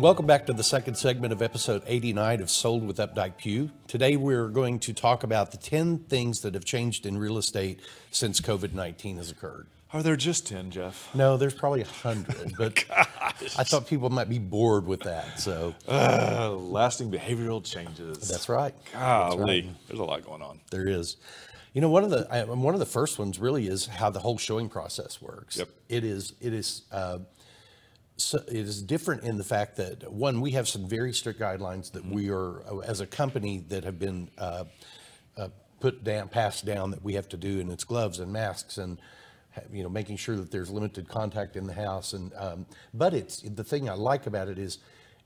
and welcome back to the second segment of episode 89 of Sold with Updike Pew. Today we're going to talk about the 10 things that have changed in real estate since COVID 19 has occurred. Are there just 10, Jeff? No, there's probably a 100, but I thought people might be bored with that. So Uh, lasting behavioral changes. that's right. Golly, there's a lot going on. There is. You know, one of the I, one of the first ones really is how the whole showing process works. Yep. It is it is uh, so it is different in the fact that one we have some very strict guidelines that we are as a company that have been uh, uh, put down passed down that we have to do, and it's gloves and masks and you know making sure that there's limited contact in the house and um, but it's the thing I like about it is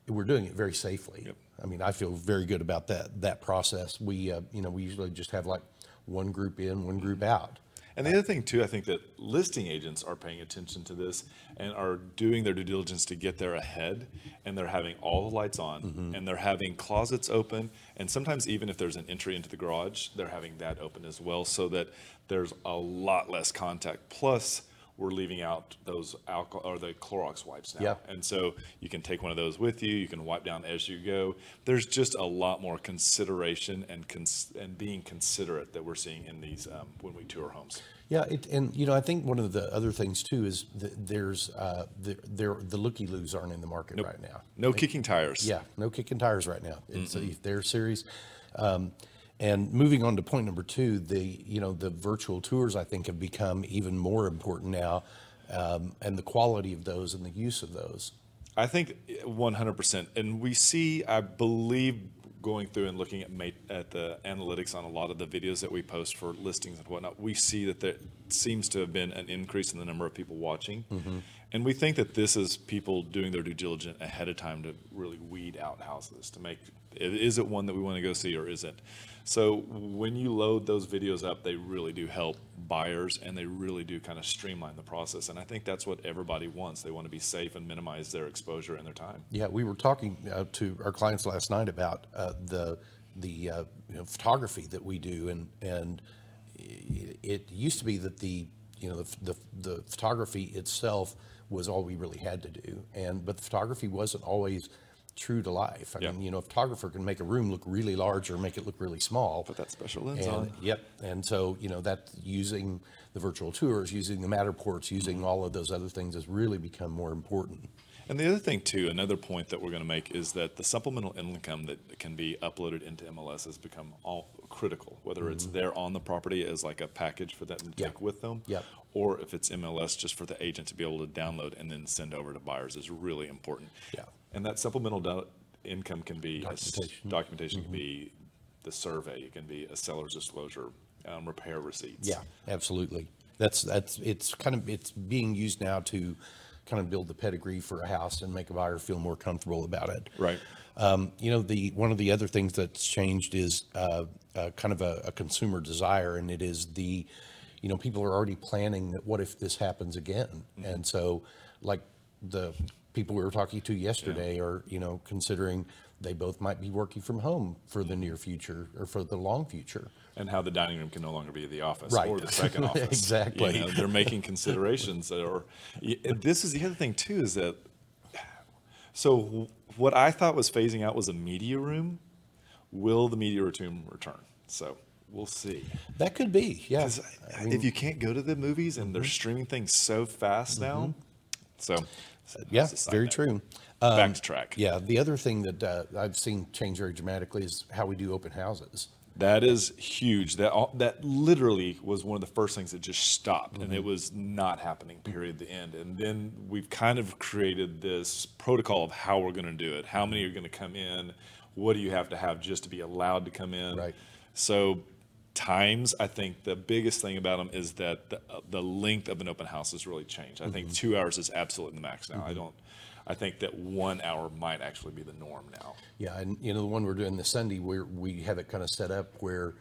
we're doing it very safely. I mean, I feel very good about that that process. We uh, you know we usually just have like one group in, one group out. And the other thing, too, I think that listing agents are paying attention to this and are doing their due diligence to get there ahead. And they're having all the lights on mm-hmm. and they're having closets open. And sometimes, even if there's an entry into the garage, they're having that open as well so that there's a lot less contact. Plus, we're leaving out those alcohol or the Clorox wipes now. Yeah. And so you can take one of those with you. You can wipe down as you go. There's just a lot more consideration and cons- and being considerate that we're seeing in these um, when we tour homes. Yeah, it, and you know, I think one of the other things too is that there's uh, the, there the looky loos aren't in the market right now. No kicking tires. Yeah, no kicking tires right now. It's a, their series. Um, and moving on to point number two, the you know the virtual tours I think have become even more important now, um, and the quality of those and the use of those. I think 100%. And we see, I believe, going through and looking at at the analytics on a lot of the videos that we post for listings and whatnot, we see that there seems to have been an increase in the number of people watching. And we think that this is people doing their due diligence ahead of time to really weed out houses to make is it one that we want to go see or is it? So when you load those videos up, they really do help buyers and they really do kind of streamline the process. And I think that's what everybody wants. They want to be safe and minimize their exposure and their time. Yeah, we were talking uh, to our clients last night about uh, the the uh, you know, photography that we do, and and it, it used to be that the you know the, the the photography itself was all we really had to do, and but the photography wasn't always true to life. I Yeah. mean, you know, a photographer can make a room look really large or make it look really small. Put that special lens And, on. Yep. And so, you know, that using the virtual tours, using the Matterports, using mm-hmm. all of those other things has really become more important. And the other thing too, another point that we're going to make is that the supplemental income that can be uploaded into MLS has become all critical. Whether it's there on the property as like a package for them to Mm-hmm. Yeah. take with them, or if it's MLS just for the agent to be able to download and then send over to buyers is really important. Yeah. And that supplemental do- income can be a Documentation. documentation Mm-hmm. can be the survey, it can be a seller's disclosure, um, repair receipts. Yeah, absolutely. That's that's it's kind of it's being used now to kind of build the pedigree for a house and make a buyer feel more comfortable about it. Right. Um, you know, the one of the other things that's changed is uh, uh, kind of a, a consumer desire, and it is the, you know, people are already planning that what if this happens again, and so like the people we were talking to yesterday are you know considering they both might be working from home for the near future or for the long future. And how the dining room can no longer be the office Right. or the second office. Exactly. You know, they're making considerations that are. This is the other thing too is that. So what I thought was phasing out was a media room. Will the media room return? So we'll see. That could be, yeah. I mean- if you can't go to the movies and they're mm-hmm. streaming things so fast now, mm-hmm. so Yeah, that's very note. true. Back um, to track. Yeah, the other thing that uh, I've seen change very dramatically is how we do open houses. That is huge. That all, that literally was one of the first things that just stopped, and Mm-hmm. it was not happening. Period. The end. And then we've kind of created this protocol of how we're going to do it. How many are going to come in? What do you have to have just to be allowed to come in? Right. So times, I think the biggest thing about them is that the, the length of an open house has really changed. I Mm-hmm. think two hours is absolutely the max now. I don't. I think that one hour might actually be the norm now. Yeah, and you know the one we're doing this Sunday, we we have it kind of set up where,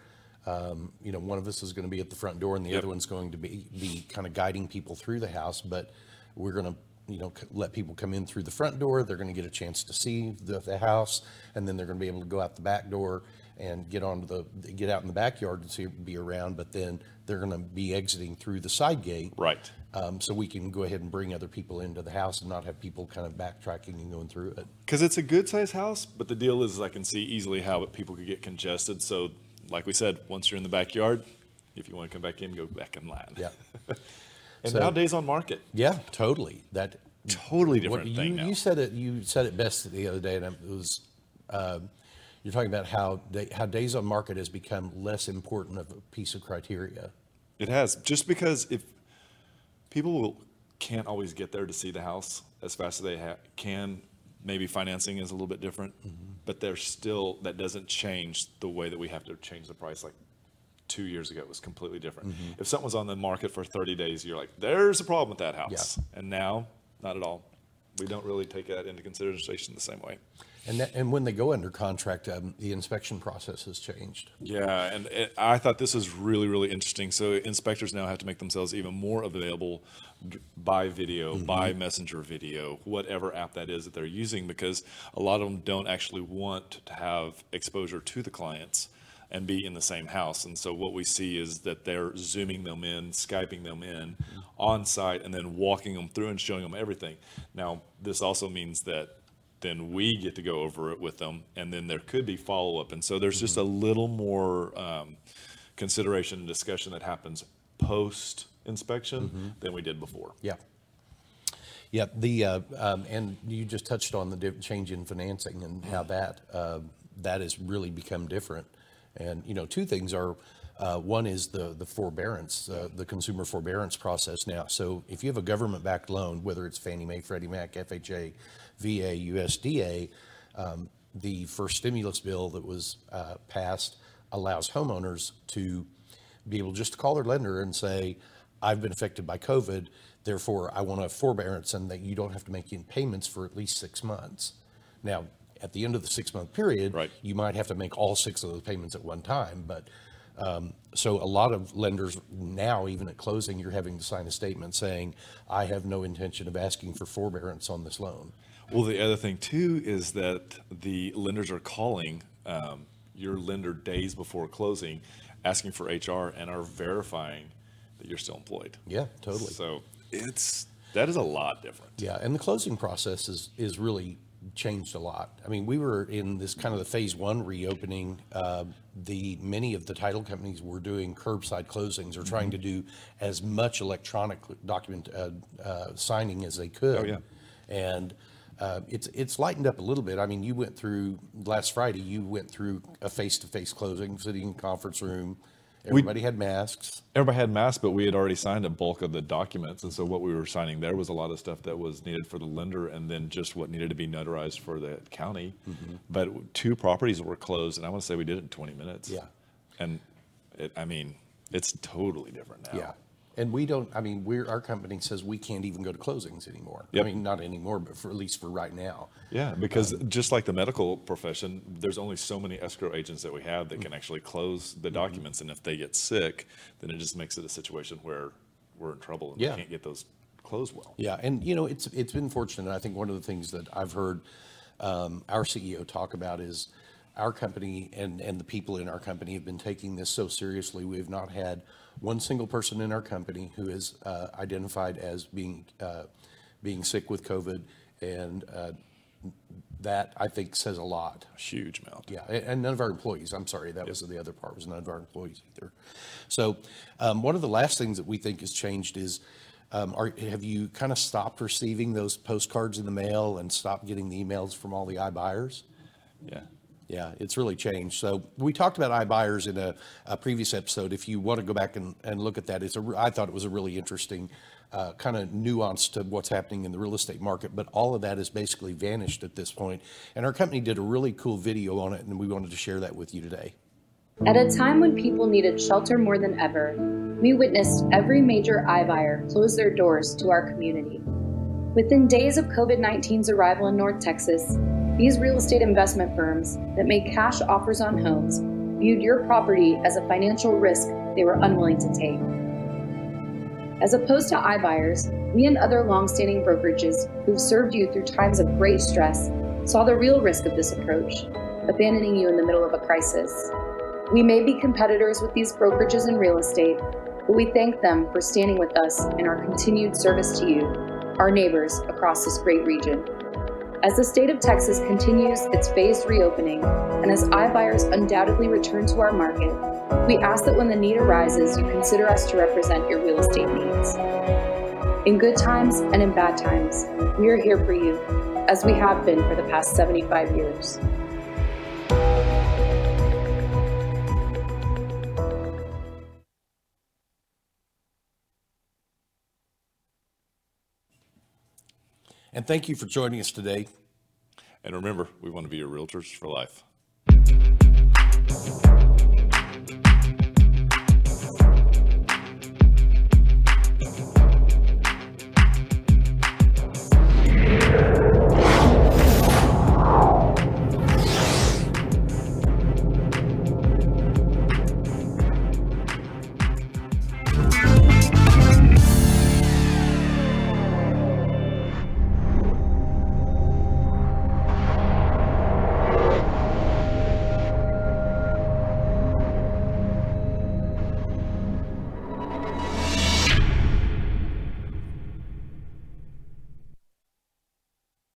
um, you know, one of us is going to be at the front door and the Yep. other one's going to be be kind of guiding people through the house, but we're going to you know c- let people come in through the front door. They're going to get a chance to see the, the house, and then they're going to be able to go out the back door. and get onto the, get out in the backyard and see, be around, but then they're gonna be exiting through the side gate. Right. Um, so we can go ahead and bring other people into the house and not have people kind of backtracking and going through it. Because it's a good sized house, but the deal is I can see easily how people could get congested. So, like we said, once you're in the backyard, if you want to come back in, go back in line. Yeah. And So- nowadays on market, Yeah, totally. That, totally what, different you, thing now. you said it, you said it best the other day and it was, um, you're talking about how, day- how days on market has become less important of a piece of criteria. It has just because if people will, can't always get there to see the house as fast as they ha- can, maybe financing is a little bit different, mm-hmm. but there's still that doesn't change the way that we have to change the price. Like two years ago, it was completely different. Mm-hmm. If something was on the market for 30 days, you're like, "There's a problem with that house," and now not at all. We don't really take that into consideration the same way. And that, and when they go under contract, um, the inspection process has changed. Yeah, and it, I thought this was really, really interesting. So inspectors now have to make themselves even more available by video, by messenger video, whatever app that is that they're using, because a lot of them don't actually want to have exposure to the clients and be in the same house. And so what we see is that they're zooming them in, skyping them in on site, and then walking them through and showing them everything. Now, this also means that then we get to go over it with them, and then there could be follow up. And so there's just a little more um, consideration and discussion that happens post inspection than we did before. Yeah. Yeah, the, uh, um, and you just touched on the change in financing and how that, uh, that has really become different. And, you know, two things are, uh, one is the, the forbearance, uh, the consumer forbearance process now. So if you have a government-backed loan, whether it's Fannie Mae, Freddie Mac, FHA, VA, USDA, um, the first stimulus bill that was, uh, passed allows homeowners to be able just to call their lender and say, I've been affected by COVID, therefore I want a forbearance and that you don't have to make any payments for at least six months. Now, at the end of the six-month period, Right. you might have to make all six of those payments at one time, but, um, so a lot of lenders now, even at closing, you're having to sign a statement saying, I have no intention of asking for forbearance on this loan. Well, the other thing too is that the lenders are calling um, your lender days before closing, asking for HR and are verifying that you're still employed. Yeah, totally. So it's that is a lot different. Yeah, and the closing process is, is really changed a lot. I mean, we were in this kind of the phase one reopening. Uh, the, many of the title companies were doing curbside closings or trying to do as much electronic document, uh, uh, signing as they could. Oh, yeah. And, uh, it's, it's lightened up a little bit. I mean, you went through, last Friday, you went through a face-to-face closing, sitting in conference room. Everybody had masks. Everybody had masks, but we had already signed a bulk of the documents, and so what we were signing there was a lot of stuff that was needed for the lender, and then just what needed to be notarized for the county. Mm-hmm. But two properties were closed, and I want to say we did it in 20 minutes. Yeah. and it, I mean, it's totally different now. Yeah. And we don't, I mean, we're, our company says we can't even go to closings anymore. I mean, not anymore, but for, at least for right now. Yeah, because just like the medical profession, there's only so many escrow agents that we have that Mm-hmm. can actually close the documents, and if they get sick, then it just makes it a situation where we're in trouble and Yeah. we can't get those closed well. Yeah, and you know, it's, it's been fortunate. I think one of the things that I've heard um, our CEO talk about is our company and, and the people in our company have been taking this so seriously. We have not had one single person in our company who is uh, identified as being, uh, being sick with COVID. And uh, that, I think, says a lot. Huge amount. Yeah, and none of our employees, I'm sorry, that was the other part, was none of our employees either. So, um, one of the last things that we think has changed is, um, are, have you kind of stopped receiving those postcards in the mail and stopped getting the emails from all the iBuyers? Yeah. Yeah, it's really changed. So we talked about iBuyers in a, a previous episode. If you want to go back and, and look at that, it's a, I thought it was a really interesting uh, kind of nuance to what's happening in the real estate market. But all of that has basically vanished at this point. And our company did a really cool video on it, and we wanted to share that with you today. At a time when people needed shelter more than ever, we witnessed every major iBuyer close their doors to our community. Within days of COVID 19's arrival in North Texas, these real estate investment firms that made cash offers on homes viewed your property as a financial risk they were unwilling to take. As opposed to iBuyers, we and other longstanding brokerages who've served you through times of great stress saw the real risk of this approach abandoning you in the middle of a crisis. We may be competitors with these brokerages in real estate, but we thank them for standing with us in our continued service to you, our neighbors across this great region. As the state of Texas continues its phased reopening, and as iBuyers undoubtedly return to our market, we ask that when the need arises, you consider us to represent your real estate needs. In good times and in bad times, we are here for you, as we have been for the past 75 years. And thank you for joining us today. And remember, we want to be your realtors for life.